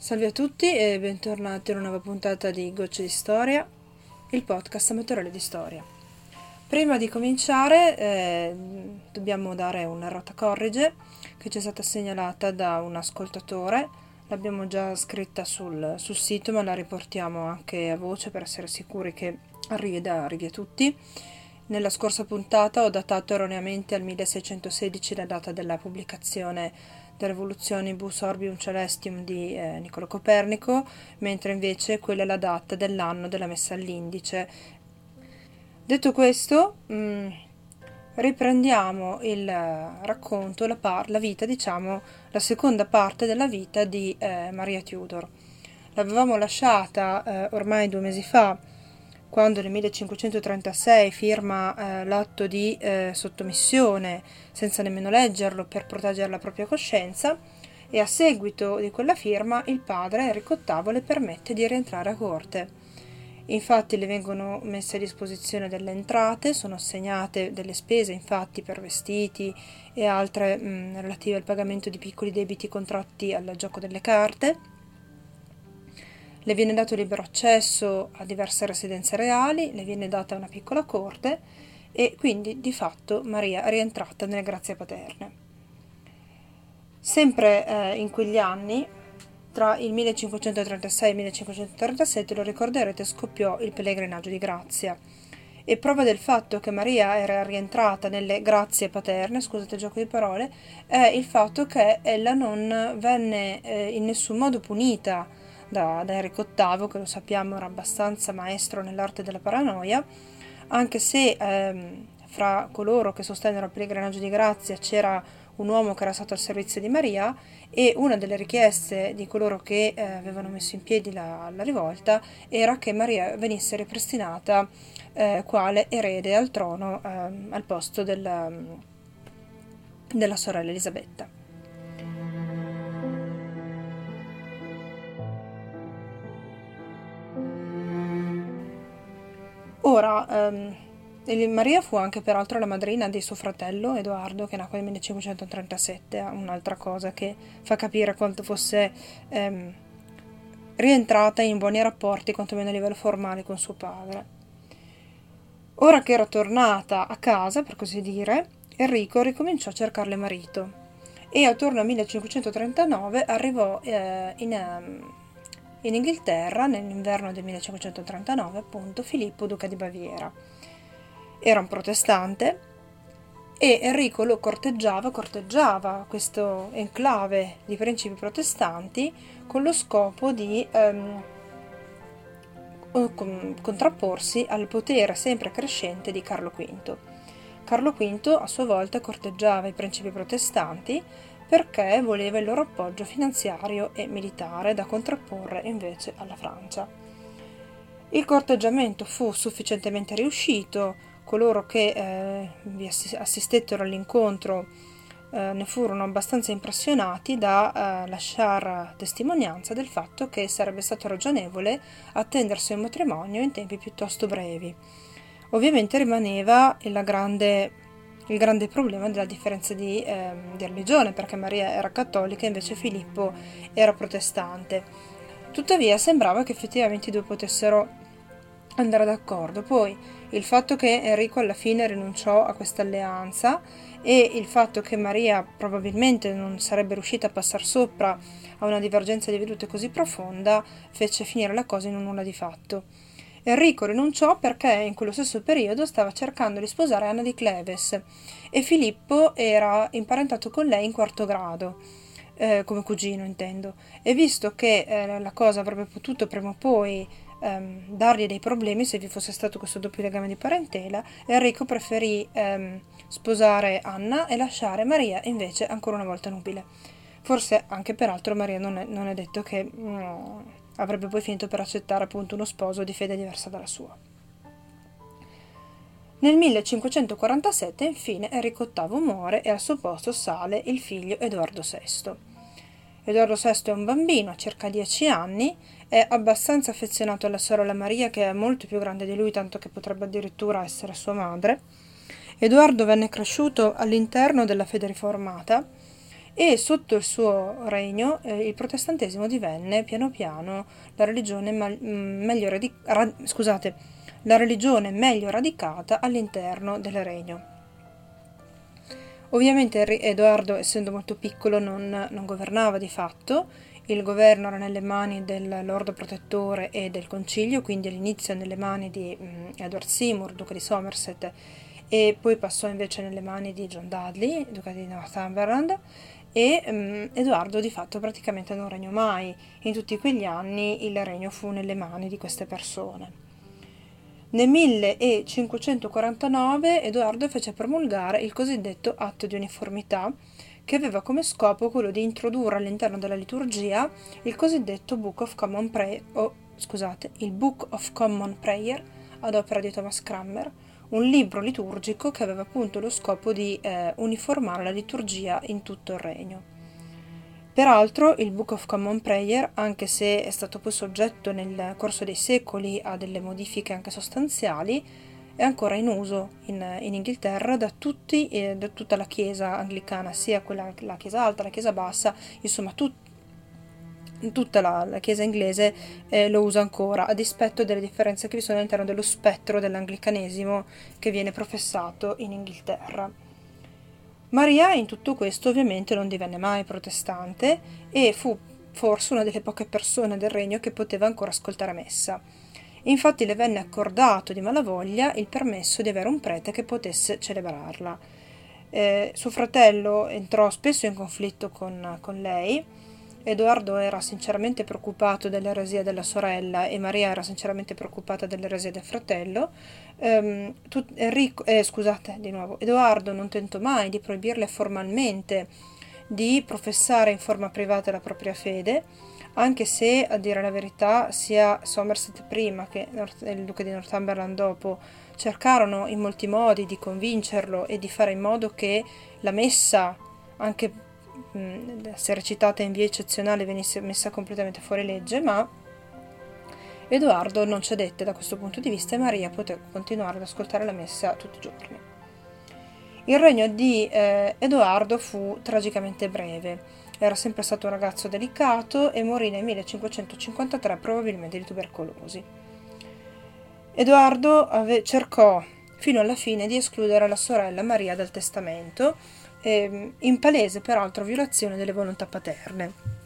Salve a tutti e bentornati in una nuova puntata di Gocce di Storia, il podcast amatoriale di storia. Prima di cominciare eh, dobbiamo dare una rota corrige che ci è stata segnalata da un ascoltatore, l'abbiamo già scritta sul, sul sito ma la riportiamo anche a voce per essere sicuri che arrivi, da, arrivi a tutti. Nella scorsa puntata ho datato erroneamente al 1616 la data della pubblicazione delle Revolutionibus Orbium Celestium di eh, Niccolo Copernico, mentre invece quella è la data dell'anno della messa all'indice. Detto questo, mh, mm, riprendiamo il racconto, la, par- la, vita, diciamo, la seconda parte della vita di eh, Maria Tudor. L'avevamo lasciata eh, ormai due mesi fa quando nel 1536 firma eh, l'atto di eh, sottomissione senza nemmeno leggerlo per proteggere la propria coscienza e a seguito di quella firma il padre Enrico VIII le permette di rientrare a corte. Infatti le vengono messe a disposizione delle entrate, sono assegnate delle spese infatti per vestiti e altre mh, relative al pagamento di piccoli debiti contratti al gioco delle carte le viene dato libero accesso a diverse residenze reali, le viene data una piccola corte e quindi di fatto Maria è rientrata nelle grazie paterne. Sempre eh, in quegli anni, tra il 1536 e il 1537, lo ricorderete, scoppiò il pellegrinaggio di grazia. E prova del fatto che Maria era rientrata nelle grazie paterne, scusate il gioco di parole, è il fatto che ella non venne eh, in nessun modo punita da, da Enrico VIII, che lo sappiamo era abbastanza maestro nell'arte della paranoia, anche se ehm, fra coloro che sostennero il pellegrinaggio di grazia c'era un uomo che era stato al servizio di Maria e una delle richieste di coloro che eh, avevano messo in piedi la, la, rivolta era che Maria venisse ripristinata eh, quale erede al trono eh, al posto del, della sorella Elisabetta. Ora, ehm, Maria fu anche peraltro la madrina di suo fratello Edoardo, che nacque nel 1537, un'altra cosa che fa capire quanto fosse ehm, rientrata in buoni rapporti, quantomeno a livello formale, con suo padre. Ora che era tornata a casa, per così dire, Enrico ricominciò a cercarle marito e attorno al 1539 arrivò eh, in, um, in Inghilterra, nell'inverno del 1539, appunto, Filippo, duca di Baviera. Era un protestante e Enrico lo corteggiava, corteggiava questo enclave di principi protestanti con lo scopo di ehm, contrapporsi al potere sempre crescente di Carlo V. Carlo V a sua volta corteggiava i principi protestanti perché voleva il loro appoggio finanziario e militare da contrapporre invece alla Francia. Il corteggiamento fu sufficientemente riuscito, coloro che eh, vi assistettero all'incontro eh, ne furono abbastanza impressionati da eh, lasciare testimonianza del fatto che sarebbe stato ragionevole attendersi un matrimonio in tempi piuttosto brevi. Ovviamente rimaneva la grande il grande problema della differenza di, eh, di religione, perché Maria era cattolica e invece Filippo era protestante. Tuttavia sembrava che effettivamente i due potessero andare d'accordo. Poi il fatto che Enrico alla fine rinunciò a questa alleanza e il fatto che Maria probabilmente non sarebbe riuscita a passare sopra a una divergenza di vedute così profonda fece finire la cosa in un nulla di fatto. Enrico rinunciò perché in quello stesso periodo stava cercando di sposare Anna di Cleves e Filippo era imparentato con lei in quarto grado, eh, come cugino intendo, e visto che eh, la cosa avrebbe potuto prima o poi ehm, dargli dei problemi se vi fosse stato questo doppio legame di parentela, Enrico preferì ehm, sposare Anna e lasciare Maria invece ancora una volta nubile. Forse anche peraltro Maria non è, non è detto che... Mm, avrebbe poi finito per accettare appunto uno sposo di fede diversa dalla sua. Nel 1547 infine Enrico VIII muore e al suo posto sale il figlio Edoardo VI. Edoardo VI è un bambino, ha circa 10 anni, è abbastanza affezionato alla sorella Maria che è molto più grande di lui, tanto che potrebbe addirittura essere sua madre. Edoardo venne cresciuto all'interno della fede riformata e sotto il suo regno eh, il protestantesimo divenne piano piano la religione, ma- mm, meglio, radi- ra- scusate, la religione meglio radicata all'interno del regno. Ovviamente Edoardo, essendo molto piccolo, non, non governava di fatto, il governo era nelle mani del Lord Protettore e del Concilio, quindi all'inizio nelle mani di um, Edward Seymour, duca di Somerset, e poi passò invece nelle mani di John Dudley, duca di Northumberland, e um, Edoardo di fatto praticamente non regnò mai. In tutti quegli anni il regno fu nelle mani di queste persone. Nel 1549 Edoardo fece promulgare il cosiddetto atto di uniformità, che aveva come scopo quello di introdurre all'interno della liturgia il cosiddetto Book of Common Prayer, oh, scusate, il Book of Common Prayer ad opera di Thomas Cranmer, un libro liturgico che aveva appunto lo scopo di eh, uniformare la liturgia in tutto il regno. Peraltro il Book of Common Prayer, anche se è stato poi soggetto nel corso dei secoli a delle modifiche anche sostanziali, è ancora in uso in, in Inghilterra da, tutti, eh, da, tutta la Chiesa anglicana, sia quella, la Chiesa alta, la Chiesa bassa, insomma tut, tutta la, la, Chiesa inglese eh, lo usa ancora, a dispetto delle differenze che vi sono all'interno dello spettro dell'anglicanesimo che viene professato in Inghilterra. Maria in tutto questo ovviamente non divenne mai protestante e fu forse una delle poche persone del regno che poteva ancora ascoltare messa. Infatti le venne accordato di malavoglia il permesso di avere un prete che potesse celebrarla. Eh, suo fratello entrò spesso in conflitto con, con lei Edoardo era sinceramente preoccupato dell'eresia della sorella e Maria era sinceramente preoccupata dell'eresia del fratello. Um, tut- Enrico, eh, scusate di nuovo, Edoardo non tentò mai di proibirle formalmente di professare in forma privata la propria fede, anche se, a dire la verità, sia Somerset prima che il duca di Northumberland dopo cercarono in molti modi di convincerlo e di fare in modo che la messa, anche se recitata in via eccezionale venisse messa completamente fuori legge, ma Edoardo non cedette da questo punto di vista e Maria poté continuare ad ascoltare la messa tutti i giorni. Il regno di eh, Edoardo fu tragicamente breve. Era sempre stato un ragazzo delicato e morì nel 1553 probabilmente di tubercolosi. Edoardo ave- cercò fino alla fine di escludere la sorella Maria dal testamento eh, in palese peraltro violazione delle volontà paterne.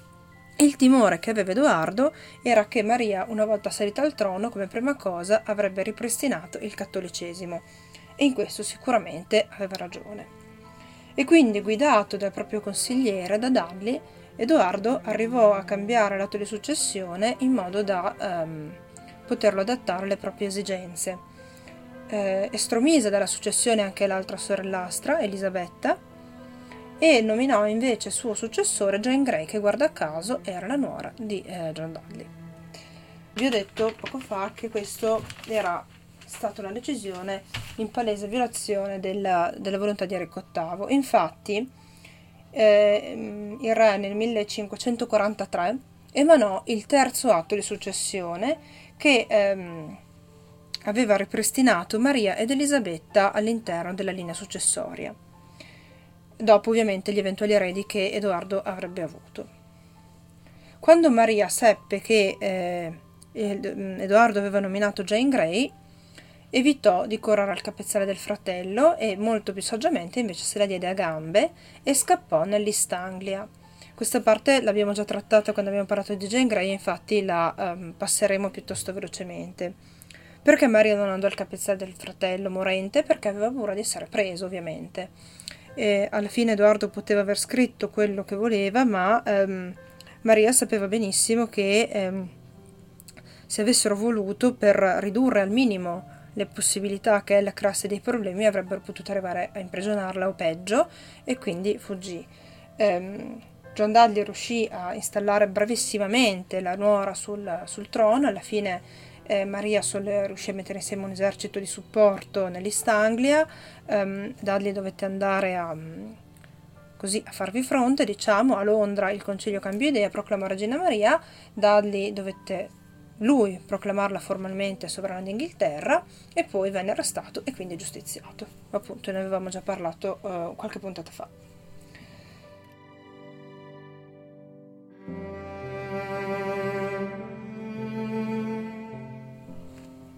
Il timore che aveva Edoardo era che Maria, una volta salita al trono, come prima cosa avrebbe ripristinato il cattolicesimo, e in questo sicuramente aveva ragione. E quindi, guidato dal proprio consigliere, da Dudley, Edoardo arrivò a cambiare l'atto di successione in modo da um, poterlo adattare alle proprie esigenze. Eh, estromise dalla successione anche l'altra sorellastra, Elisabetta, e nominò invece suo successore Jane Grey, che guarda caso era la nuora di eh, John Dudley. Vi ho detto poco fa che questa era stata una decisione in palese violazione della, della volontà di Enrico VIII. Infatti, eh, il re nel 1543 emanò il terzo atto di successione che ehm, aveva ripristinato Maria ed Elisabetta all'interno della linea successoria dopo ovviamente gli eventuali eredi che Edoardo avrebbe avuto. Quando Maria seppe che eh, Edoardo aveva nominato Jane Grey, evitò di correre al capezzale del fratello e molto più saggiamente invece se la diede a gambe e scappò nell'East Anglia. Questa parte l'abbiamo già trattata quando abbiamo parlato di Jane Grey, infatti la um, passeremo piuttosto velocemente. Perché Maria non andò al capezzale del fratello morente? Perché aveva paura di essere preso, ovviamente e alla fine Edoardo poteva aver scritto quello che voleva, ma ehm, Maria sapeva benissimo che ehm, se avessero voluto per ridurre al minimo le possibilità che ella creasse dei problemi avrebbero potuto arrivare a imprigionarla o peggio e quindi fuggì. Um, John Dudley riuscì a installare bravissimamente la nuora sul, sul trono, alla fine eh, Maria Soler riuscì a mettere insieme un esercito di supporto nell'East Anglia, um, Dudley dovette andare a, così, a farvi fronte, diciamo, a Londra il concilio cambiò idea, proclamò Regina Maria, Dudley dovette lui proclamarla formalmente sovrana d'Inghilterra e poi venne arrestato e quindi giustiziato. Appunto, ne avevamo già parlato uh, qualche puntata fa.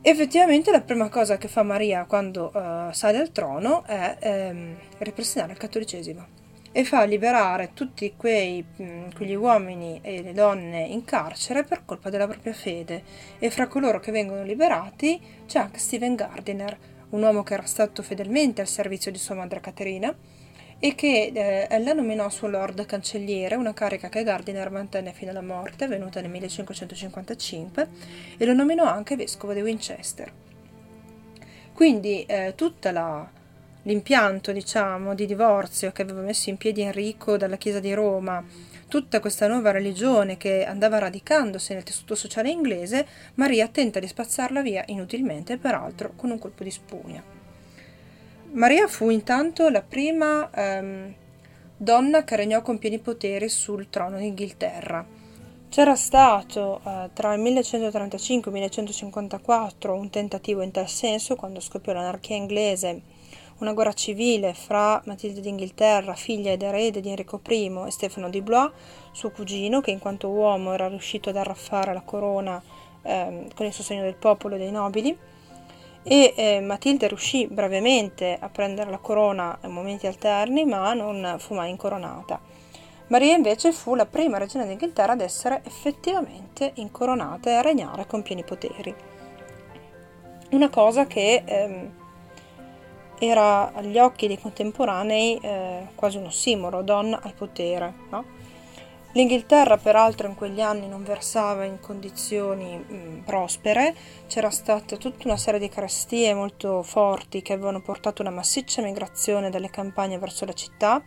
Effettivamente la prima cosa che fa Maria quando uh, sale al trono è ehm, ripristinare il cattolicesimo e fa liberare tutti quei, mh, quegli uomini e le donne in carcere per colpa della propria fede. E fra coloro che vengono liberati c'è anche Stephen Gardiner, un uomo che era stato fedelmente al servizio di sua madre Caterina e che eh, ella nominò suo lord cancelliere, una carica che Gardiner mantenne fino alla morte, avvenuta nel 1555, e lo nominò anche vescovo di Winchester. Quindi eh, tutto l'impianto diciamo, di divorzio che aveva messo in piedi Enrico dalla Chiesa di Roma, tutta questa nuova religione che andava radicandosi nel tessuto sociale inglese, Maria tenta di spazzarla via inutilmente, peraltro con un colpo di spugna. Maria fu intanto la prima ehm, donna che regnò con pieni poteri sul trono d'Inghilterra. C'era stato eh, tra il 1135 e il 1154 un tentativo in tal senso, quando scoppiò l'anarchia inglese, una guerra civile fra Matilde d'Inghilterra, figlia ed erede di Enrico I, e Stefano di Blois, suo cugino, che in quanto uomo era riuscito ad arraffare la corona eh, con il sostegno del popolo e dei nobili e eh, Matilde riuscì brevemente a prendere la corona in momenti alterni, ma non fu mai incoronata. Maria invece fu la prima regina d'Inghilterra ad essere effettivamente incoronata e a regnare con pieni poteri. Una cosa che ehm, era agli occhi dei contemporanei eh, quasi un ossimoro, donna al potere, no? L'Inghilterra peraltro in quegli anni non versava in condizioni mh, mm, prospere, c'era stata tutta una serie di carestie molto forti che avevano portato una massiccia migrazione dalle campagne verso la città.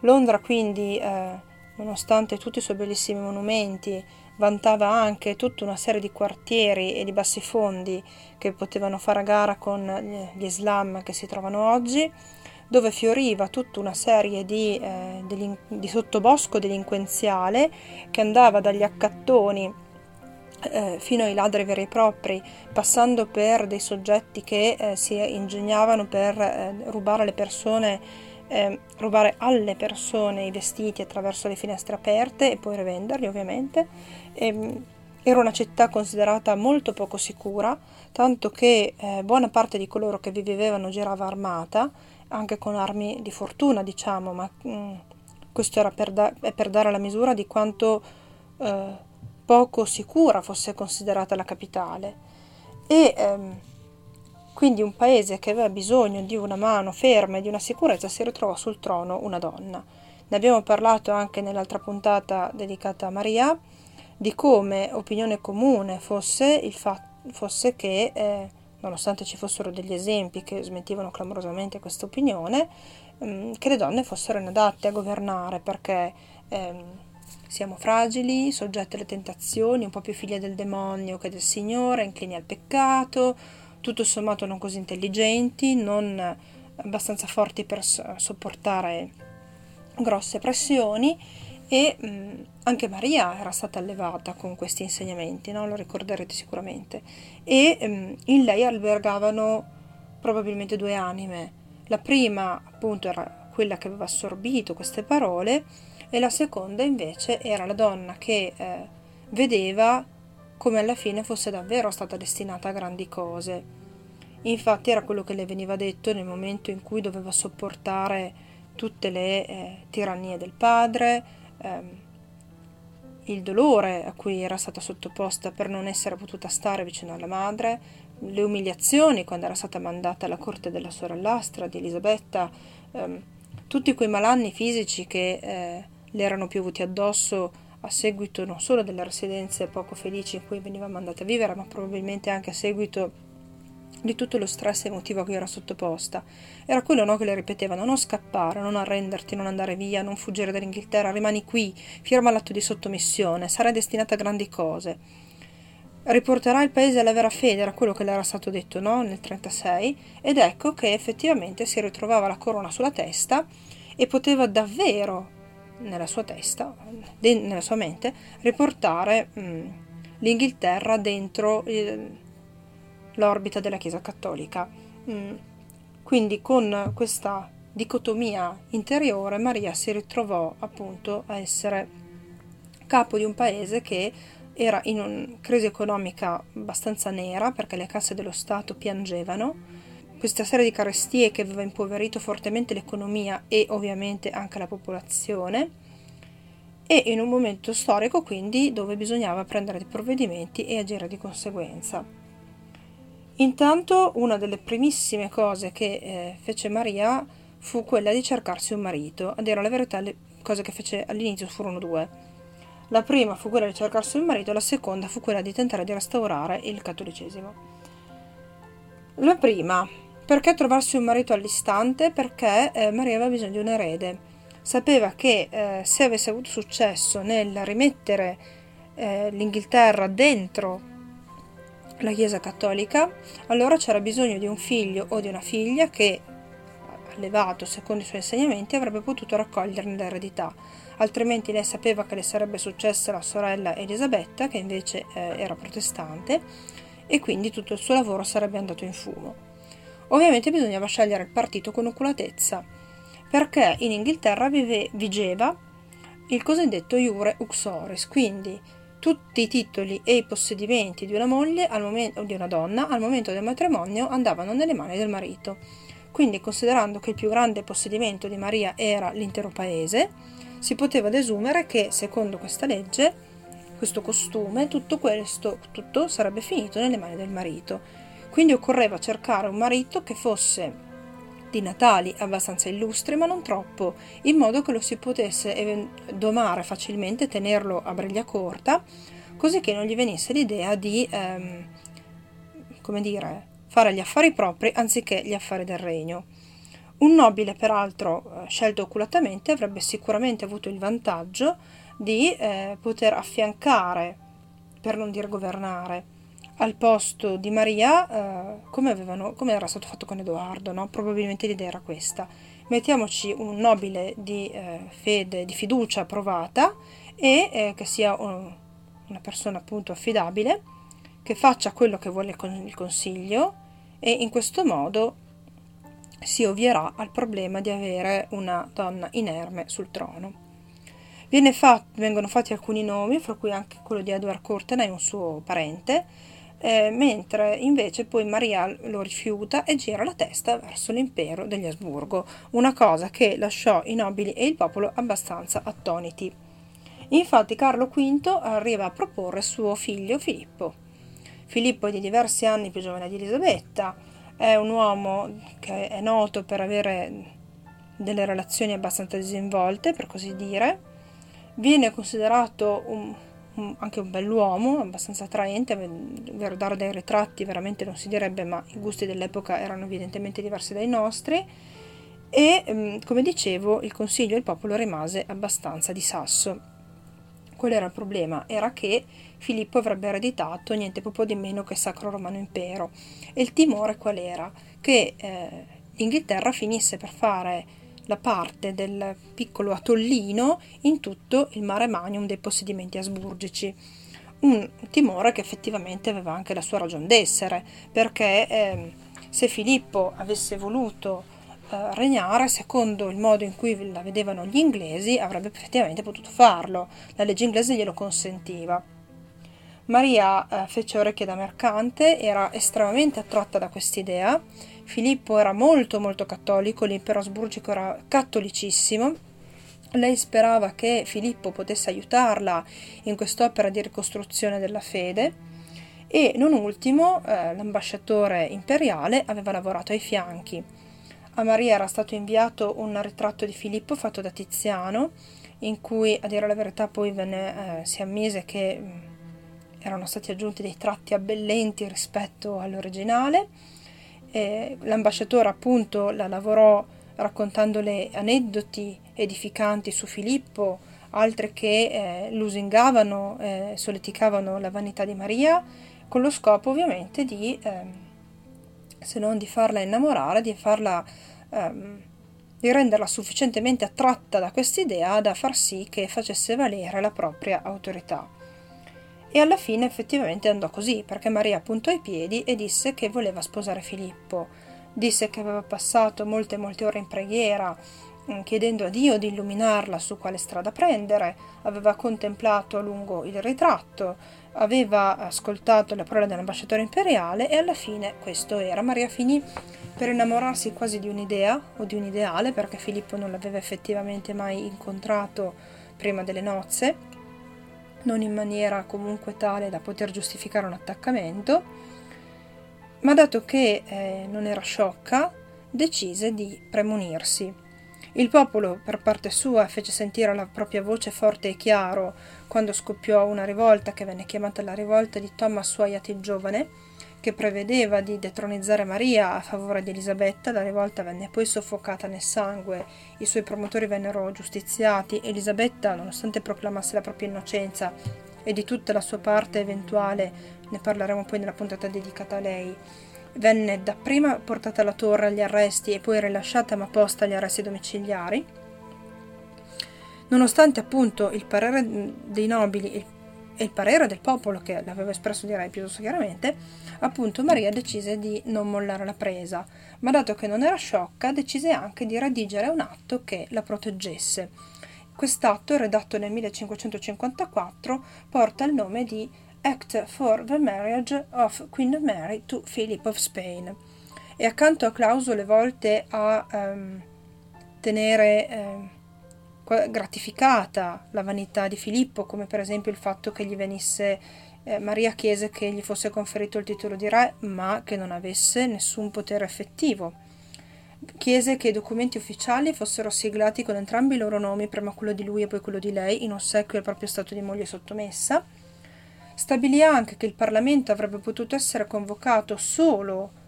Londra quindi, eh, nonostante tutti i suoi bellissimi monumenti, vantava anche tutta una serie di quartieri e di bassifondi che potevano fare a gara con gli islam che si trovano oggi dove fioriva tutta una serie di, eh, delin- di sottobosco delinquenziale che andava dagli accattoni eh, fino ai ladri veri e propri, passando per dei soggetti che eh, si ingegnavano per eh, rubare alle persone, eh, rubare alle persone i vestiti attraverso le finestre aperte e poi rivenderli ovviamente. E, ehm, era una città considerata molto poco sicura, tanto che eh, buona parte di coloro che vi vivevano girava armata anche con armi di fortuna, diciamo, ma mh, mm, questo era per, da- per, dare la misura di quanto eh, poco sicura fosse considerata la capitale. E ehm, quindi un paese che aveva bisogno di una mano ferma e di una sicurezza si ritrovò sul trono una donna. Ne abbiamo parlato anche nell'altra puntata dedicata a Maria, di come opinione comune fosse, il fa- fosse che eh, nonostante ci fossero degli esempi che smentivano clamorosamente questa opinione, ehm, che le donne fossero inadatte a governare perché ehm, siamo fragili, soggetti alle tentazioni, un po' più figlie del demonio che del Signore, inclini al peccato, tutto sommato non così intelligenti, non abbastanza forti per sopportare grosse pressioni e mh, anche Maria era stata allevata con questi insegnamenti, no? lo ricorderete sicuramente, e mh, in lei albergavano probabilmente due anime. La prima appunto era quella che aveva assorbito queste parole e la seconda invece era la donna che eh, vedeva come alla fine fosse davvero stata destinata a grandi cose. Infatti era quello che le veniva detto nel momento in cui doveva sopportare tutte le eh, tirannie del padre, ehm, il dolore a cui era stata sottoposta per non essere potuta stare vicino alla madre, le umiliazioni quando era stata mandata alla corte della sorellastra di Elisabetta, ehm, tutti quei malanni fisici che eh, le erano piovuti addosso a seguito non solo delle residenze poco felici in cui veniva mandata a vivere, ma probabilmente anche a seguito di tutto lo stress emotivo a cui era sottoposta. Era quello no, che le ripetevano: non scappare, non arrenderti, non andare via, non fuggire dall'Inghilterra, rimani qui, firma l'atto di sottomissione, sarai destinata a grandi cose. Riporterà il paese alla vera fede, era quello che le era stato detto no? nel 1936, ed ecco che effettivamente si ritrovava la corona sulla testa e poteva davvero, nella sua testa, nella sua mente, riportare mh, l'Inghilterra dentro. Il, l'orbita della Chiesa Cattolica. Mm. Quindi con questa dicotomia interiore Maria si ritrovò appunto a essere capo di un paese che era in una crisi economica abbastanza nera perché le casse dello Stato piangevano. Questa serie di carestie che aveva impoverito fortemente l'economia e ovviamente anche la popolazione e in un momento storico quindi dove bisognava prendere dei provvedimenti e agire di conseguenza. Intanto una delle primissime cose che eh, fece Maria fu quella di cercarsi un marito. A dire la verità le cose che fece all'inizio furono due. La prima fu quella di cercarsi un marito, la seconda fu quella di tentare di restaurare il cattolicesimo. La prima, perché trovarsi un marito all'istante? Perché eh, Maria aveva bisogno di un erede. Sapeva che eh, se avesse avuto successo nel rimettere eh, l'Inghilterra dentro la Chiesa cattolica, allora c'era bisogno di un figlio o di una figlia che, allevato secondo i suoi insegnamenti, avrebbe potuto raccoglierne l'eredità altrimenti lei sapeva che le sarebbe successa alla sorella Elisabetta, che invece eh, era protestante, e quindi tutto il suo lavoro sarebbe andato in fumo. Ovviamente bisognava scegliere il partito con oculatezza, perché in Inghilterra vive, vigeva il cosiddetto iure uxoris, quindi tutti i titoli e i possedimenti di una moglie momento, o di una donna al momento del matrimonio andavano nelle mani del marito. Quindi, considerando che il più grande possedimento di Maria era l'intero paese, si poteva desumere che, secondo questa legge, questo costume, tutto questo tutto sarebbe finito nelle mani del marito. Quindi occorreva cercare un marito che fosse di natali abbastanza illustri, ma non troppo, in modo che lo si potesse domare facilmente, tenerlo a briglia corta, così che non gli venisse l'idea di, ehm, come dire, fare gli affari propri anziché gli affari del regno. Un nobile, peraltro, eh, scelto oculatamente, avrebbe sicuramente avuto il vantaggio di eh, poter affiancare, per non dire governare, al posto di Maria, eh, come, avevano, come, era stato fatto con Edoardo, no? probabilmente l'idea era questa. Mettiamoci un nobile di eh, fede, di fiducia provata e eh, che sia un, una persona appunto affidabile, che faccia quello che vuole il consiglio e in questo modo si ovvierà al problema di avere una donna inerme sul trono. Fatto, vengono fatti alcuni nomi, fra cui anche quello di Edward Courtenay, un suo parente, eh, mentre invece poi Maria lo rifiuta e gira la testa verso l'impero degli Asburgo, una cosa che lasciò i nobili e il popolo abbastanza attoniti. Infatti Carlo V arriva a proporre suo figlio Filippo. Filippo è di diversi anni più giovane di Elisabetta, è un uomo che è noto per avere delle relazioni abbastanza disinvolte, per così dire. Viene considerato un, anche un bell'uomo, abbastanza attraente, guardare dai ritratti veramente non si direbbe, ma i gusti dell'epoca erano evidentemente diversi dai nostri. E, mm, come dicevo, il consiglio e il popolo rimase abbastanza di sasso. Qual era il problema? Era che Filippo avrebbe ereditato niente proprio di meno che il Sacro Romano Impero. E il timore qual era? Che eh, l'Inghilterra finisse per fare la parte del piccolo atollino in tutto il mare magnum dei possedimenti asburgici. Un timore che effettivamente aveva anche la sua ragione d'essere, perché eh, se Filippo avesse voluto eh, regnare secondo il modo in cui la vedevano gli inglesi, avrebbe effettivamente potuto farlo. La legge inglese glielo consentiva. Maria eh, fece orecchie da mercante, era estremamente attratta da quest'idea. Filippo era molto molto cattolico, l'impero asburgico era cattolicissimo. Lei sperava che Filippo potesse aiutarla in quest'opera di ricostruzione della fede e non ultimo eh, l'ambasciatore imperiale aveva lavorato ai fianchi. A Maria era stato inviato un ritratto di Filippo fatto da Tiziano, in cui, a dire la verità, poi venne, eh, si ammise che mm, erano stati aggiunti dei tratti abbellenti rispetto all'originale. E l'ambasciatore appunto la lavorò raccontandole aneddoti edificanti su Filippo, altre che eh, lusingavano, eh, solleticavano la vanità di Maria, con lo scopo ovviamente di... Eh, se non di farla innamorare, di farla ehm, di renderla sufficientemente attratta da quest'idea da far sì che facesse valere la propria autorità. E alla fine effettivamente andò così, perché Maria puntò i piedi e disse che voleva sposare Filippo. Disse che aveva passato molte molte ore in preghiera mm, chiedendo a Dio di illuminarla su quale strada prendere, aveva contemplato a lungo il ritratto, aveva ascoltato le parole dell'ambasciatore imperiale e alla fine questo era. Maria finì per innamorarsi quasi di un'idea o di un ideale, perché Filippo non l'aveva effettivamente mai incontrato prima delle nozze, non in maniera comunque tale da poter giustificare un attaccamento, ma dato che eh, non era sciocca, decise di premunirsi. Il popolo, per parte sua, fece sentire la propria voce forte e chiaro quando scoppiò una rivolta che venne chiamata la rivolta di Thomas Wyatt il Giovane, che prevedeva di detronizzare Maria a favore di Elisabetta, la rivolta venne poi soffocata nel sangue, i suoi promotori vennero giustiziati, Elisabetta, nonostante proclamasse la propria innocenza e di tutta la sua parte eventuale, ne parleremo poi nella puntata dedicata a lei, venne dapprima portata alla torre agli arresti e poi rilasciata ma posta agli arresti domiciliari. Nonostante appunto il parere dei nobili e il parere del popolo, che l'aveva espresso direi piuttosto chiaramente, appunto Maria decise di non mollare la presa, ma dato che non era sciocca, decise anche di redigere un atto che la proteggesse. Quest'atto, redatto nel 1554, porta il nome di Act for the Marriage of Queen Mary to Philip of Spain e accanto a clausole volte a um, tenere um, gratificata la vanità di Filippo, come per esempio il fatto che gli venisse eh, Maria chiese che gli fosse conferito il titolo di re, ma che non avesse nessun potere effettivo. Chiese che i documenti ufficiali fossero siglati con entrambi i loro nomi, prima quello di lui e poi quello di lei, in ossequio al proprio stato di moglie sottomessa. Stabilì anche che il Parlamento avrebbe potuto essere convocato solo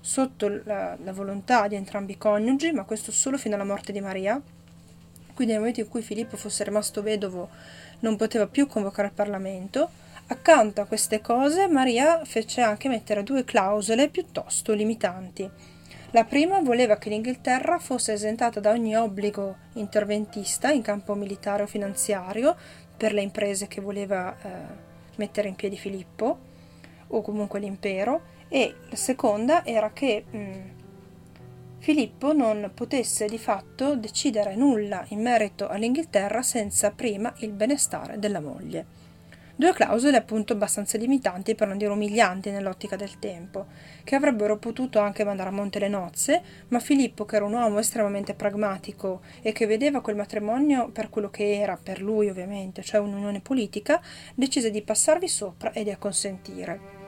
sotto la, la volontà di entrambi i coniugi, ma questo solo fino alla morte di Maria. Quindi nel momento in cui Filippo fosse rimasto vedovo non poteva più convocare il Parlamento Accanto a queste cose Maria fece anche mettere due clausole piuttosto limitanti. La prima voleva che l'Inghilterra fosse esentata da ogni obbligo interventista in campo militare o finanziario per le imprese che voleva eh, mettere in piedi Filippo o comunque l'impero e la seconda era che mh, mm, Filippo non potesse di fatto decidere nulla in merito all'Inghilterra senza prima il benestare della moglie. Due clausole appunto abbastanza limitanti, per non dire umilianti nell'ottica del tempo, che avrebbero potuto anche mandare a monte le nozze, ma Filippo, che era un uomo estremamente pragmatico e che vedeva quel matrimonio per quello che era, per lui ovviamente, cioè un'unione politica, decise di passarvi sopra e di acconsentire.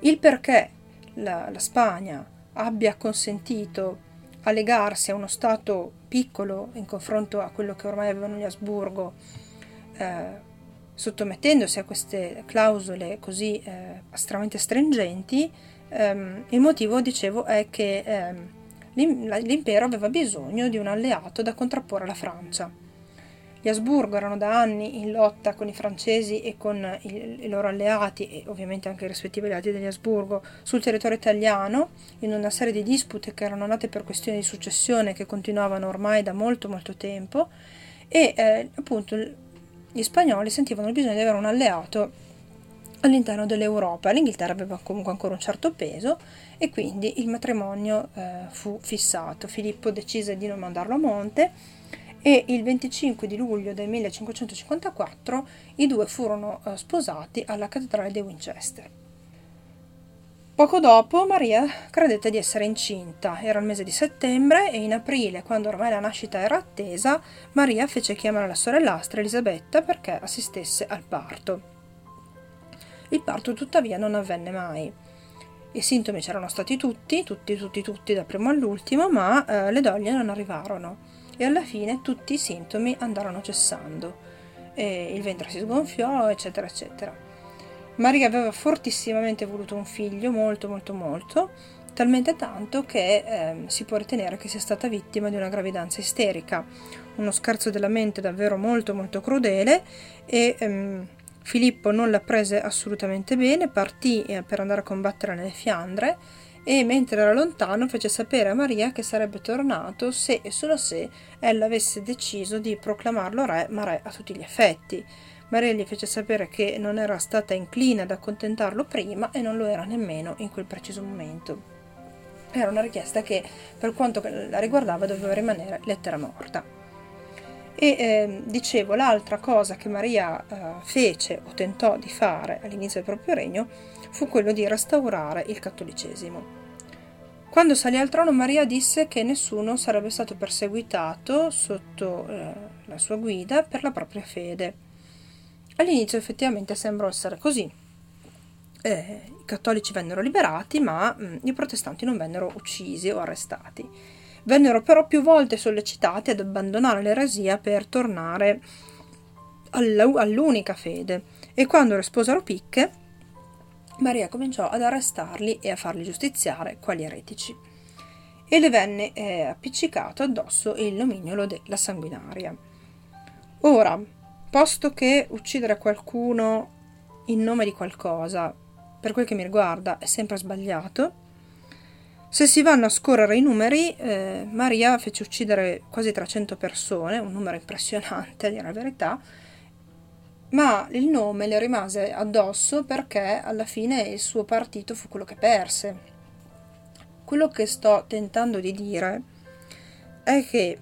Il perché la, la Spagna abbia consentito a legarsi a uno Stato piccolo in confronto a quello che ormai avevano gli Asburgo, eh, sottomettendosi a queste clausole così eh, estremamente stringenti, ehm, il motivo, dicevo, è che ehm, l'impero aveva bisogno di un alleato da contrapporre alla Francia. Gli Asburgo erano da anni in lotta con i francesi e con i, i, loro alleati e ovviamente anche i rispettivi alleati degli Asburgo sul territorio italiano in una serie di dispute che erano nate per questioni di successione che continuavano ormai da molto molto tempo e eh, appunto gli spagnoli sentivano il bisogno di avere un alleato all'interno dell'Europa. L'Inghilterra aveva comunque ancora un certo peso e quindi il matrimonio eh, fu fissato. Filippo decise di non mandarlo a monte e il 25 di luglio del 1554 i due furono eh, sposati alla cattedrale di Winchester. Poco dopo Maria credette di essere incinta, era il mese di settembre e in aprile, quando ormai la nascita era attesa, Maria fece chiamare la sorellastra Elisabetta perché assistesse al parto. Il parto tuttavia non avvenne mai. I sintomi c'erano stati tutti, tutti, tutti, tutti, dal primo all'ultimo, ma eh, le doglie non arrivarono e alla fine tutti i sintomi andarono cessando. E il ventre si sgonfiò, eccetera, eccetera. Maria aveva fortissimamente voluto un figlio, molto, molto, molto, talmente tanto che eh, si può ritenere che sia stata vittima di una gravidanza isterica, uno scherzo della mente davvero molto, molto crudele e ehm, Filippo non la prese assolutamente bene, partì eh, per andare a combattere nelle Fiandre e mentre era lontano fece sapere a Maria che sarebbe tornato se e solo se ella avesse deciso di proclamarlo re, ma re a tutti gli effetti. Maria gli fece sapere che non era stata incline ad accontentarlo prima e non lo era nemmeno in quel preciso momento. Era una richiesta che, per quanto la riguardava, doveva rimanere lettera morta. E eh, dicevo, l'altra cosa che Maria eh, fece o tentò di fare all'inizio del proprio regno fu quello di restaurare il cattolicesimo. Quando salì al trono Maria disse che nessuno sarebbe stato perseguitato sotto eh, la sua guida per la propria fede. All'inizio effettivamente sembrò essere così. Eh, I cattolici vennero liberati, ma mh, mm, i protestanti non vennero uccisi o arrestati. Vennero però più volte sollecitati ad abbandonare l'eresia per tornare all'unica fede e quando risposero picche, Maria cominciò ad arrestarli e a farli giustiziare quali eretici e le venne eh, appiccicato addosso il nomignolo della sanguinaria. Ora, posto che uccidere qualcuno in nome di qualcosa, per quel che mi riguarda, è sempre sbagliato, se si vanno a scorrere i numeri, eh, Maria fece uccidere quasi 300 persone, un numero impressionante a dire la verità, ma il nome le rimase addosso perché alla fine il suo partito fu quello che perse. Quello che sto tentando di dire è che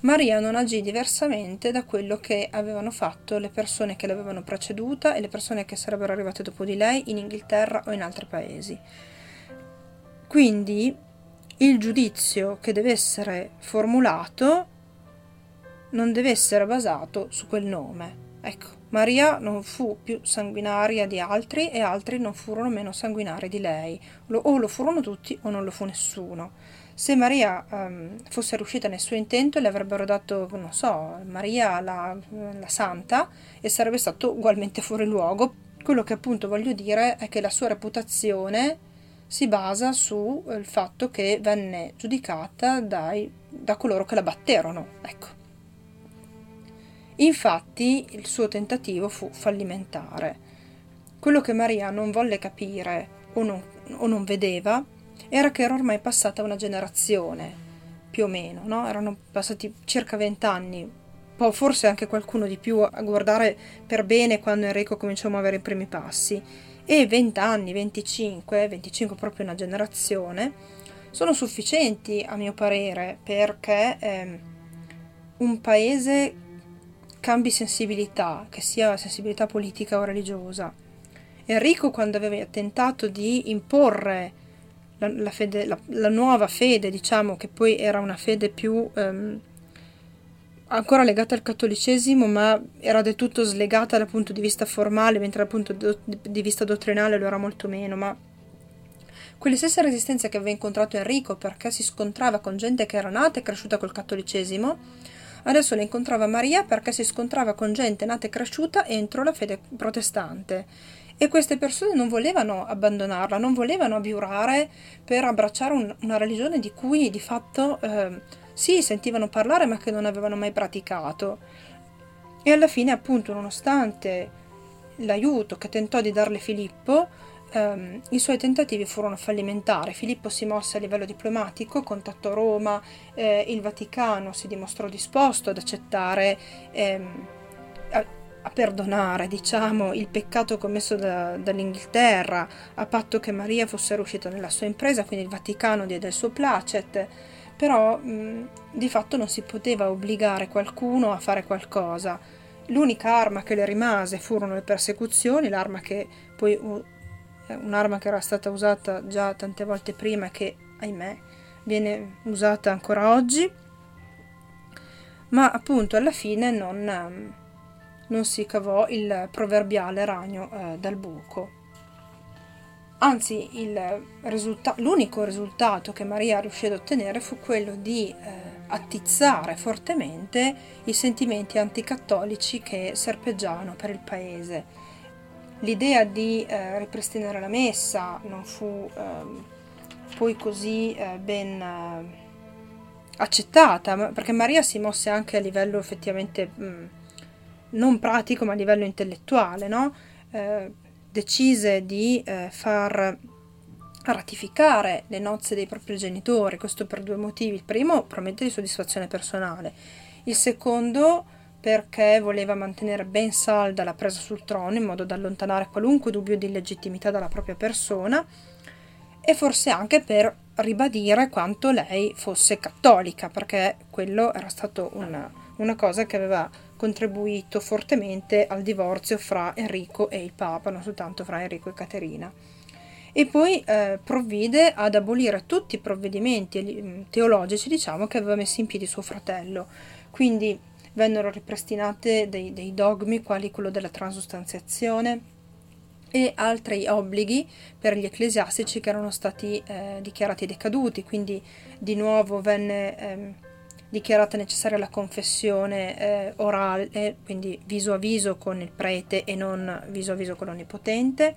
Maria non agì diversamente da quello che avevano fatto le persone che l'avevano preceduta e le persone che sarebbero arrivate dopo di lei in Inghilterra o in altri paesi. Quindi il giudizio che deve essere formulato non deve essere basato su quel nome. Ecco, Maria non fu più sanguinaria di altri e altri non furono meno sanguinari di lei. o lo furono tutti o non lo fu nessuno. Se Maria um, fosse riuscita nel suo intento, le avrebbero dato, non so, Maria la, la santa e sarebbe stato ugualmente fuori luogo. Quello che appunto voglio dire è che la sua reputazione si basa sul eh, fatto che venne giudicata dai, da coloro che la batterono. Ecco. Infatti il suo tentativo fu fallimentare. Quello che Maria non volle capire o non, o non vedeva era che era ormai passata una generazione, più o meno, no? erano passati circa vent'anni, forse anche qualcuno di più a guardare per bene quando Enrico cominciò a muovere i primi passi, e vent'anni, 25, 25 proprio una generazione, sono sufficienti a mio parere perché eh, un paese cambi sensibilità, che sia sensibilità politica o religiosa. Enrico quando aveva tentato di imporre la, la, fede, la, la, nuova fede, diciamo, che poi era una fede più um, ancora legata al cattolicesimo, ma era del tutto slegata dal punto di vista formale, mentre dal punto di vista dottrinale lo era molto meno. Ma quelle stesse resistenze che aveva incontrato Enrico perché si scontrava con gente che era nata e cresciuta col cattolicesimo, adesso le incontrava Maria perché si scontrava con gente nata e cresciuta entro la fede protestante e queste persone non volevano abbandonarla, non volevano abiurare per abbracciare un, una religione di cui di fatto eh, sì sentivano parlare ma che non avevano mai praticato. E alla fine appunto nonostante l'aiuto che tentò di darle Filippo, ehm, i suoi tentativi furono fallimentari. Filippo si mosse a livello diplomatico, contattò Roma, eh, il Vaticano si dimostrò disposto ad accettare ehm, a perdonare, diciamo, il peccato commesso da, dall'Inghilterra, a patto che Maria fosse riuscita nella sua impresa, quindi il Vaticano diede il suo placet, però mh, di fatto non si poteva obbligare qualcuno a fare qualcosa. L'unica arma che le rimase furono le persecuzioni, l'arma che poi un'arma che era stata usata già tante volte prima che, ahimè, viene usata ancora oggi, ma appunto alla fine non non si cavò il proverbiale ragno eh, dal buco. Anzi, risulta- l'unico risultato che Maria riuscì ad ottenere fu quello di eh, attizzare fortemente i sentimenti anticattolici che serpeggiavano per il paese. L'idea di eh, ripristinare la messa non fu ehm, poi così eh, ben eh, accettata, perché Maria si mosse anche a livello effettivamente mh, mm, non pratico ma a livello intellettuale, no? eh, decise di eh, far ratificare le nozze dei propri genitori, questo per due motivi. Il primo, probabilmente di soddisfazione personale, il secondo perché voleva mantenere ben salda la presa sul trono in modo da allontanare qualunque dubbio di illegittimità dalla propria persona e forse anche per ribadire quanto lei fosse cattolica, perché quello era stato una, una cosa che aveva contribuito fortemente al divorzio fra Enrico e il Papa, non soltanto fra Enrico e Caterina. E poi eh, provvide ad abolire tutti i provvedimenti teologici, diciamo, che aveva messo in piedi suo fratello. Quindi vennero ripristinate dei, dei dogmi quali quello della transustanziazione e altri obblighi per gli ecclesiastici che erano stati eh, dichiarati decaduti, quindi di nuovo venne eh, dichiarata necessaria la confessione eh, orale, quindi viso a viso con il prete e non viso a viso con l'onnipotente,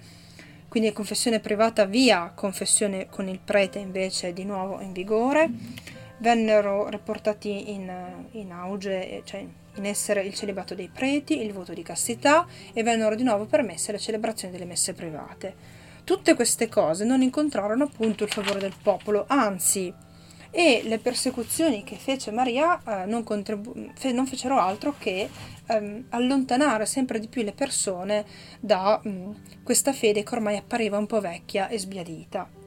quindi confessione privata via confessione con il prete invece di nuovo in vigore vennero riportati in, in auge, cioè in essere il celibato dei preti, il voto di castità e vennero di nuovo permesse le celebrazioni delle messe private. Tutte queste cose non incontrarono appunto il favore del popolo, anzi, e le persecuzioni che fece Maria eh, non, contribu- fe- non, fecero altro che ehm, allontanare sempre di più le persone da mh, mm, questa fede che ormai appariva un po' vecchia e sbiadita.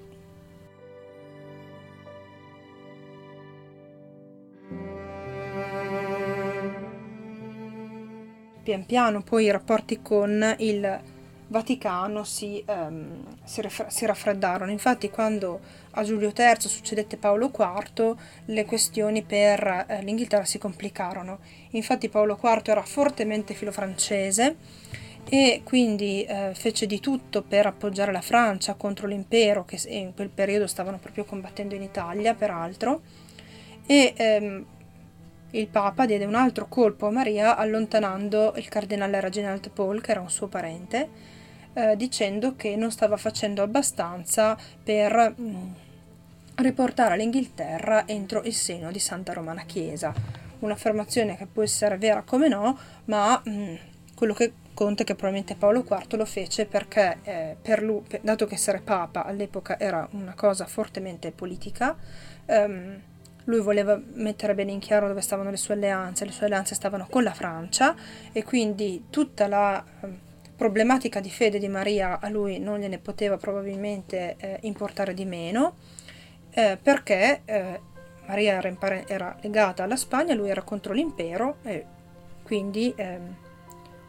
pian piano poi i rapporti con il Vaticano si, um, si, raffre- si, raffreddarono. Infatti, quando a Giulio III succedette Paolo IV, le questioni per eh, l'Inghilterra si complicarono. Infatti, Paolo IV era fortemente filofrancese e quindi eh, fece di tutto per appoggiare la Francia contro l'impero che in quel periodo stavano proprio combattendo in Italia, peraltro. E ehm, il Papa diede un altro colpo a Maria allontanando il cardinale Reginald Paul, che era un suo parente, eh, dicendo che non stava facendo abbastanza per mm, riportare l'Inghilterra entro il seno di Santa Romana Chiesa. Un'affermazione che può essere vera come no, ma mh, mm, quello che conta è che probabilmente Paolo IV lo fece perché, eh, per lui, dato che essere Papa all'epoca era una cosa fortemente politica, ehm, lui voleva mettere bene in chiaro dove stavano le sue alleanze, le sue alleanze stavano con la Francia e quindi tutta la ehm, problematica di fede di Maria a lui non gliene poteva probabilmente eh, importare di meno eh, perché eh, Maria era, impare- era, legata alla Spagna, lui era contro l'impero e quindi ehm,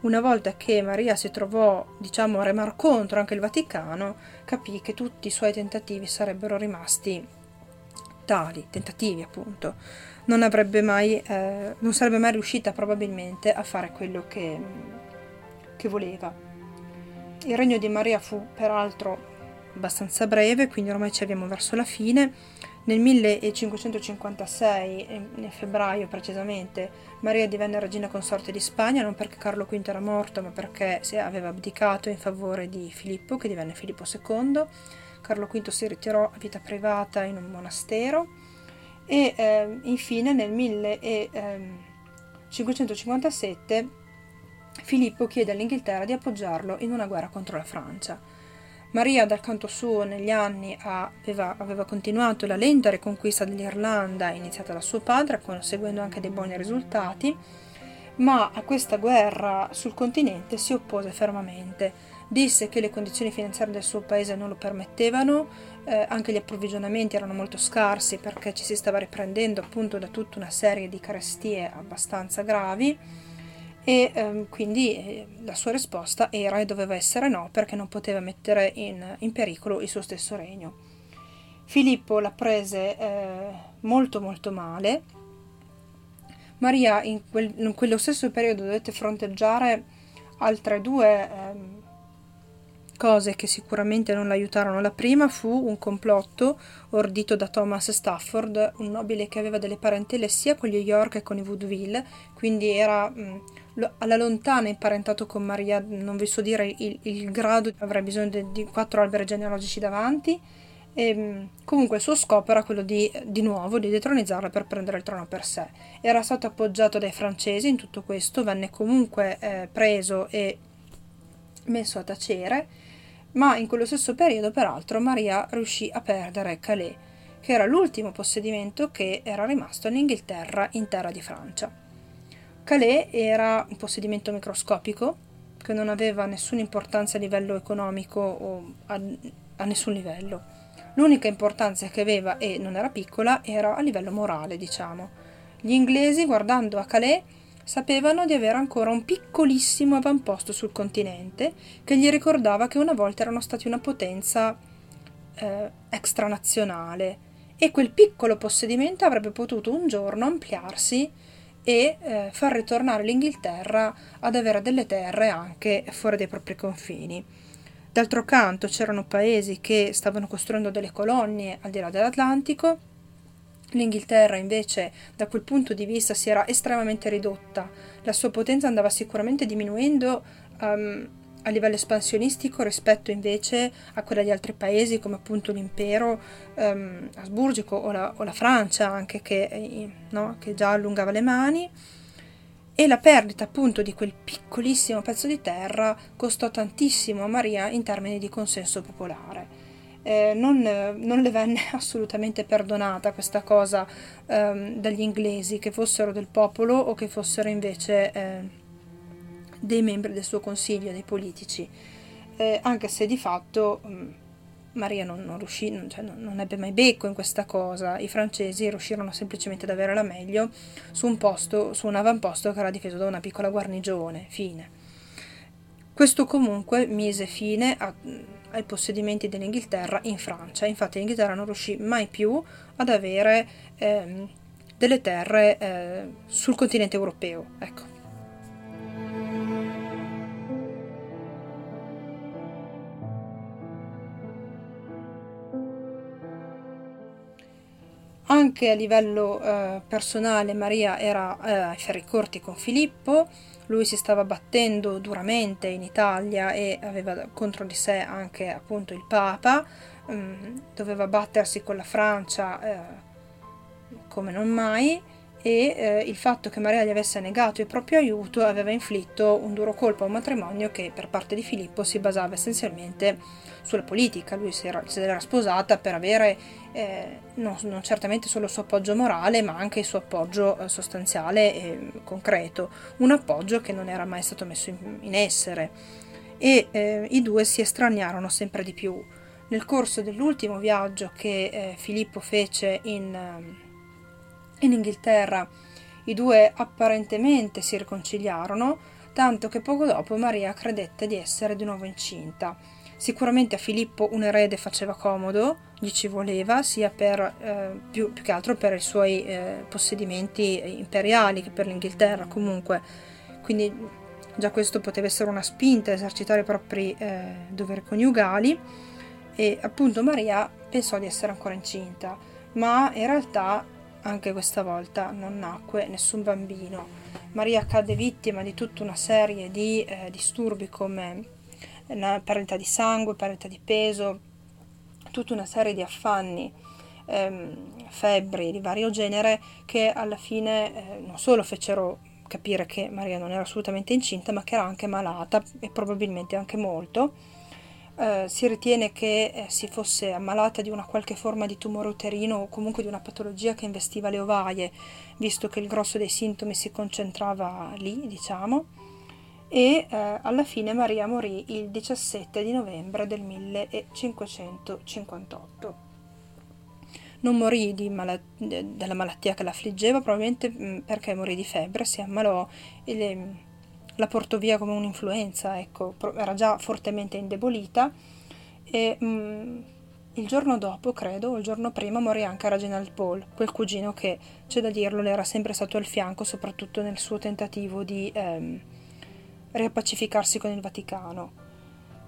una volta che Maria si trovò diciamo a remar contro anche il Vaticano capì che tutti i suoi tentativi sarebbero rimasti tali tentativi appunto. Non mai eh, non sarebbe mai riuscita probabilmente a fare quello che, che voleva. Il regno di Maria fu peraltro abbastanza breve quindi ormai ci abbiamo verso la fine. Nel 1556 nel febbraio precisamente Maria divenne regina consorte di Spagna non perché Carlo V era morto ma perché aveva abdicato in favore di Filippo che divenne Filippo II Carlo V si ritirò a vita privata in un monastero. E eh, infine nel 1557 ehm, Filippo chiede all'Inghilterra di appoggiarlo in una guerra contro la Francia. Maria dal canto suo negli anni aveva, aveva continuato la lenta riconquista dell'Irlanda iniziata da suo padre, conseguendo anche dei buoni risultati, ma a questa guerra sul continente si oppose fermamente disse che le condizioni finanziarie del suo paese non lo permettevano, eh, anche gli approvvigionamenti erano molto scarsi perché ci si stava riprendendo appunto da tutta una serie di carestie abbastanza gravi e eh, quindi eh, la sua risposta era e doveva essere no perché non poteva mettere in, in pericolo il suo stesso regno. Filippo la prese eh, molto molto male. Maria in, quel, in, quello stesso periodo dovette fronteggiare altre due ehm, Cose che sicuramente non l'aiutarono. La prima fu un complotto ordito da Thomas Stafford, un nobile che aveva delle parentele sia con gli York che con i Woodville, quindi era mh, alla lontana imparentato con Maria, non vi so dire il, il grado, avrei bisogno di, di quattro alberi genealogici davanti. E, mh, comunque il suo scopo era quello di, di nuovo di detronizzarla per prendere il trono per sé. Era stato appoggiato dai francesi in tutto questo, venne comunque eh, preso e messo a tacere ma in quello stesso periodo peraltro Maria riuscì a perdere Calais, che era l'ultimo possedimento che era rimasto in Inghilterra in terra di Francia. Calais era un possedimento microscopico che non aveva nessuna importanza a livello economico o a, a nessun livello. L'unica importanza che aveva, e non era piccola, era a livello morale, diciamo. Gli inglesi, guardando a Calais, sapevano di avere ancora un piccolissimo avamposto sul continente che gli ricordava che una volta erano stati una potenza eh, extranazionale e quel piccolo possedimento avrebbe potuto un giorno ampliarsi e eh, far ritornare l'Inghilterra ad avere delle terre anche fuori dai propri confini. D'altro canto c'erano paesi che stavano costruendo delle colonie al di là dell'Atlantico, l'Inghilterra invece da quel punto di vista si era estremamente ridotta, la sua potenza andava sicuramente diminuendo um, a livello espansionistico rispetto invece a quella di altri paesi come appunto l'impero um, asburgico o la, o la, Francia anche che, eh, no, che già allungava le mani e la perdita appunto di quel piccolissimo pezzo di terra costò tantissimo a Maria in termini di consenso popolare. Eh, non, non, le venne assolutamente perdonata questa cosa ehm, dagli inglesi, che fossero del popolo o che fossero invece eh, dei membri del suo consiglio, dei politici, eh, anche se di fatto mh, mm, Maria non, non riuscì, non, cioè, non, non, ebbe mai becco in questa cosa. I francesi riuscirono semplicemente ad avere la meglio su un posto, su un avamposto che era difeso da una piccola guarnigione. Fine. Questo comunque mise fine a, ai possedimenti dell'Inghilterra in Francia. Infatti l'Inghilterra non riuscì mai più ad avere ehm, delle terre eh, sul continente europeo. Ecco. Anche a livello eh, personale Maria era eh, ai ferri corti con Filippo, lui si stava battendo duramente in Italia e aveva contro di sé anche appunto il Papa, mh, mm, doveva battersi con la Francia eh, come non mai e eh, il fatto che Maria gli avesse negato il proprio aiuto aveva inflitto un duro colpo a un matrimonio che per parte di Filippo si basava essenzialmente sulla politica. Lui si era, si era sposata per avere eh, non, non, certamente solo il suo appoggio morale, ma anche il suo appoggio eh, sostanziale e concreto, un appoggio che non era mai stato messo in, in essere. E eh, i due si estraniarono sempre di più. Nel corso dell'ultimo viaggio che eh, Filippo fece in in Inghilterra i due apparentemente si riconciliarono, tanto che poco dopo Maria credette di essere di nuovo incinta. Sicuramente a Filippo un erede faceva comodo, gli ci voleva, sia per, eh, più, più, che altro per i suoi eh, possedimenti imperiali che per l'Inghilterra comunque. Quindi già questo poteva essere una spinta a esercitare i propri eh, doveri coniugali e appunto Maria pensò di essere ancora incinta, ma in realtà anche questa volta non nacque nessun bambino. Maria cadde vittima di tutta una serie di eh, disturbi come perdita di sangue, perdita di peso, tutta una serie di affanni, ehm, febbri di vario genere che alla fine eh, non solo fecero capire che Maria non era assolutamente incinta, ma che era anche malata e probabilmente anche molto eh, si ritiene che eh, si fosse ammalata di una qualche forma di tumore uterino o comunque di una patologia che investiva le ovaie, visto che il grosso dei sintomi si concentrava lì, diciamo, e eh, alla fine Maria morì il 17 di novembre del 1558. Non morì mal- della malattia che l'affliggeva, probabilmente mm, perché morì di febbre, si ammalò e le, la portò via come un'influenza, ecco, era già fortemente indebolita e mh, mm, il giorno dopo, credo, o il giorno prima, morì anche Reginald Paul, quel cugino che, c'è da dirlo, le era sempre stato al fianco, soprattutto nel suo tentativo di ehm, riappacificarsi con il Vaticano.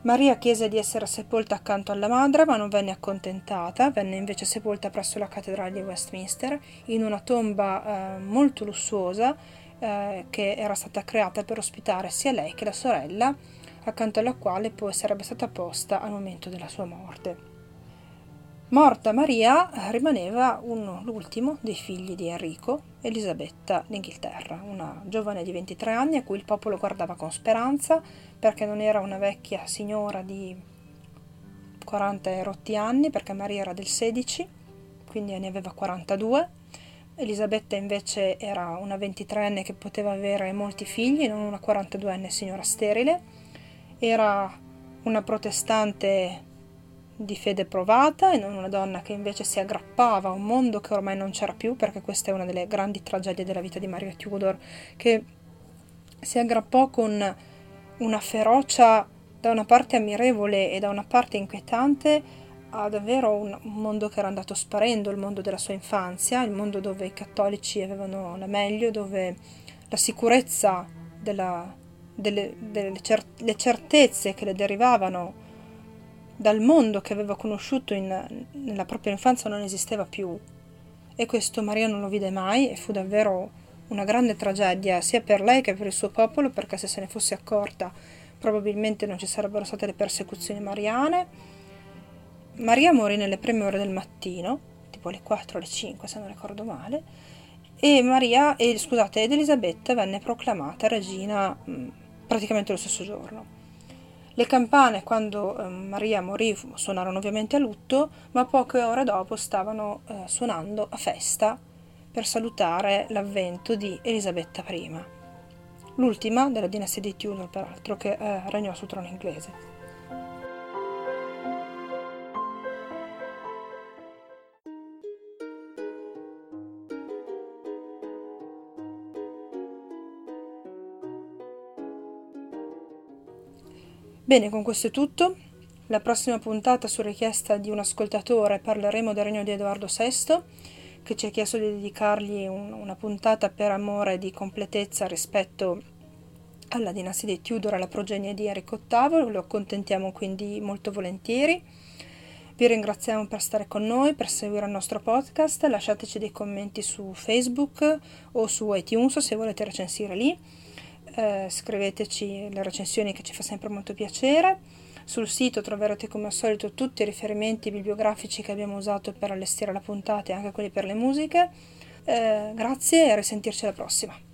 Maria chiese di essere sepolta accanto alla madre, ma non venne accontentata, venne invece sepolta presso la cattedrale di Westminster, in una tomba eh, molto lussuosa, eh, che era stata creata per ospitare sia lei che la sorella, accanto alla quale poi sarebbe stata posta al momento della sua morte. Morta Maria rimaneva uno, l'ultimo dei figli di Enrico, Elisabetta d'Inghilterra, una giovane di 23 anni a cui il popolo guardava con speranza perché non era una vecchia signora di 40 e rotti anni, perché Maria era del 16, quindi ne aveva 42 Elisabetta invece era una 23enne che poteva avere molti figli, non una 42enne signora sterile. Era una protestante di fede provata e non una donna che invece si aggrappava a un mondo che ormai non c'era più, perché questa è una delle grandi tragedie della vita di Maria Tudor, che si aggrappò con una ferocia da una parte ammirevole e da una parte inquietante a davvero un, mondo che era andato sparendo, il mondo della sua infanzia, il mondo dove i cattolici avevano la meglio, dove la sicurezza della, delle, delle cer- le certezze che le derivavano dal mondo che aveva conosciuto in, nella propria infanzia non esisteva più. E questo Maria non lo vide mai e fu davvero una grande tragedia sia per lei che per il suo popolo, perché se se ne fosse accorta probabilmente non ci sarebbero state le persecuzioni mariane. Maria morì nelle prime ore del mattino, tipo alle 4 o alle 5 se non ricordo male, e Maria, e, scusate, ed Elisabetta venne proclamata regina mh, praticamente lo stesso giorno. Le campane, quando eh, Maria morì, suonarono ovviamente a lutto, ma poche ore dopo stavano eh, suonando a festa per salutare l'avvento di Elisabetta I, l'ultima della dinastia di Tudor, peraltro, che eh, regnò sul trono inglese. Bene, con questo è tutto. La prossima puntata, su richiesta di un ascoltatore, parleremo del regno di Edoardo VI, che ci ha chiesto di dedicargli un, una puntata per amore di completezza rispetto alla dinastia dei Tudor, alla progenie di Enrico VIII. Lo accontentiamo quindi molto volentieri. Vi ringraziamo per stare con noi, per seguire il nostro podcast. Lasciateci dei commenti su Facebook o su iTunes se volete recensire lì eh, scriveteci le recensioni che ci fa sempre molto piacere. Sul sito troverete come al solito tutti i riferimenti bibliografici che abbiamo usato per allestire la puntata e anche quelli per le musiche. Eh, grazie e a risentirci alla prossima.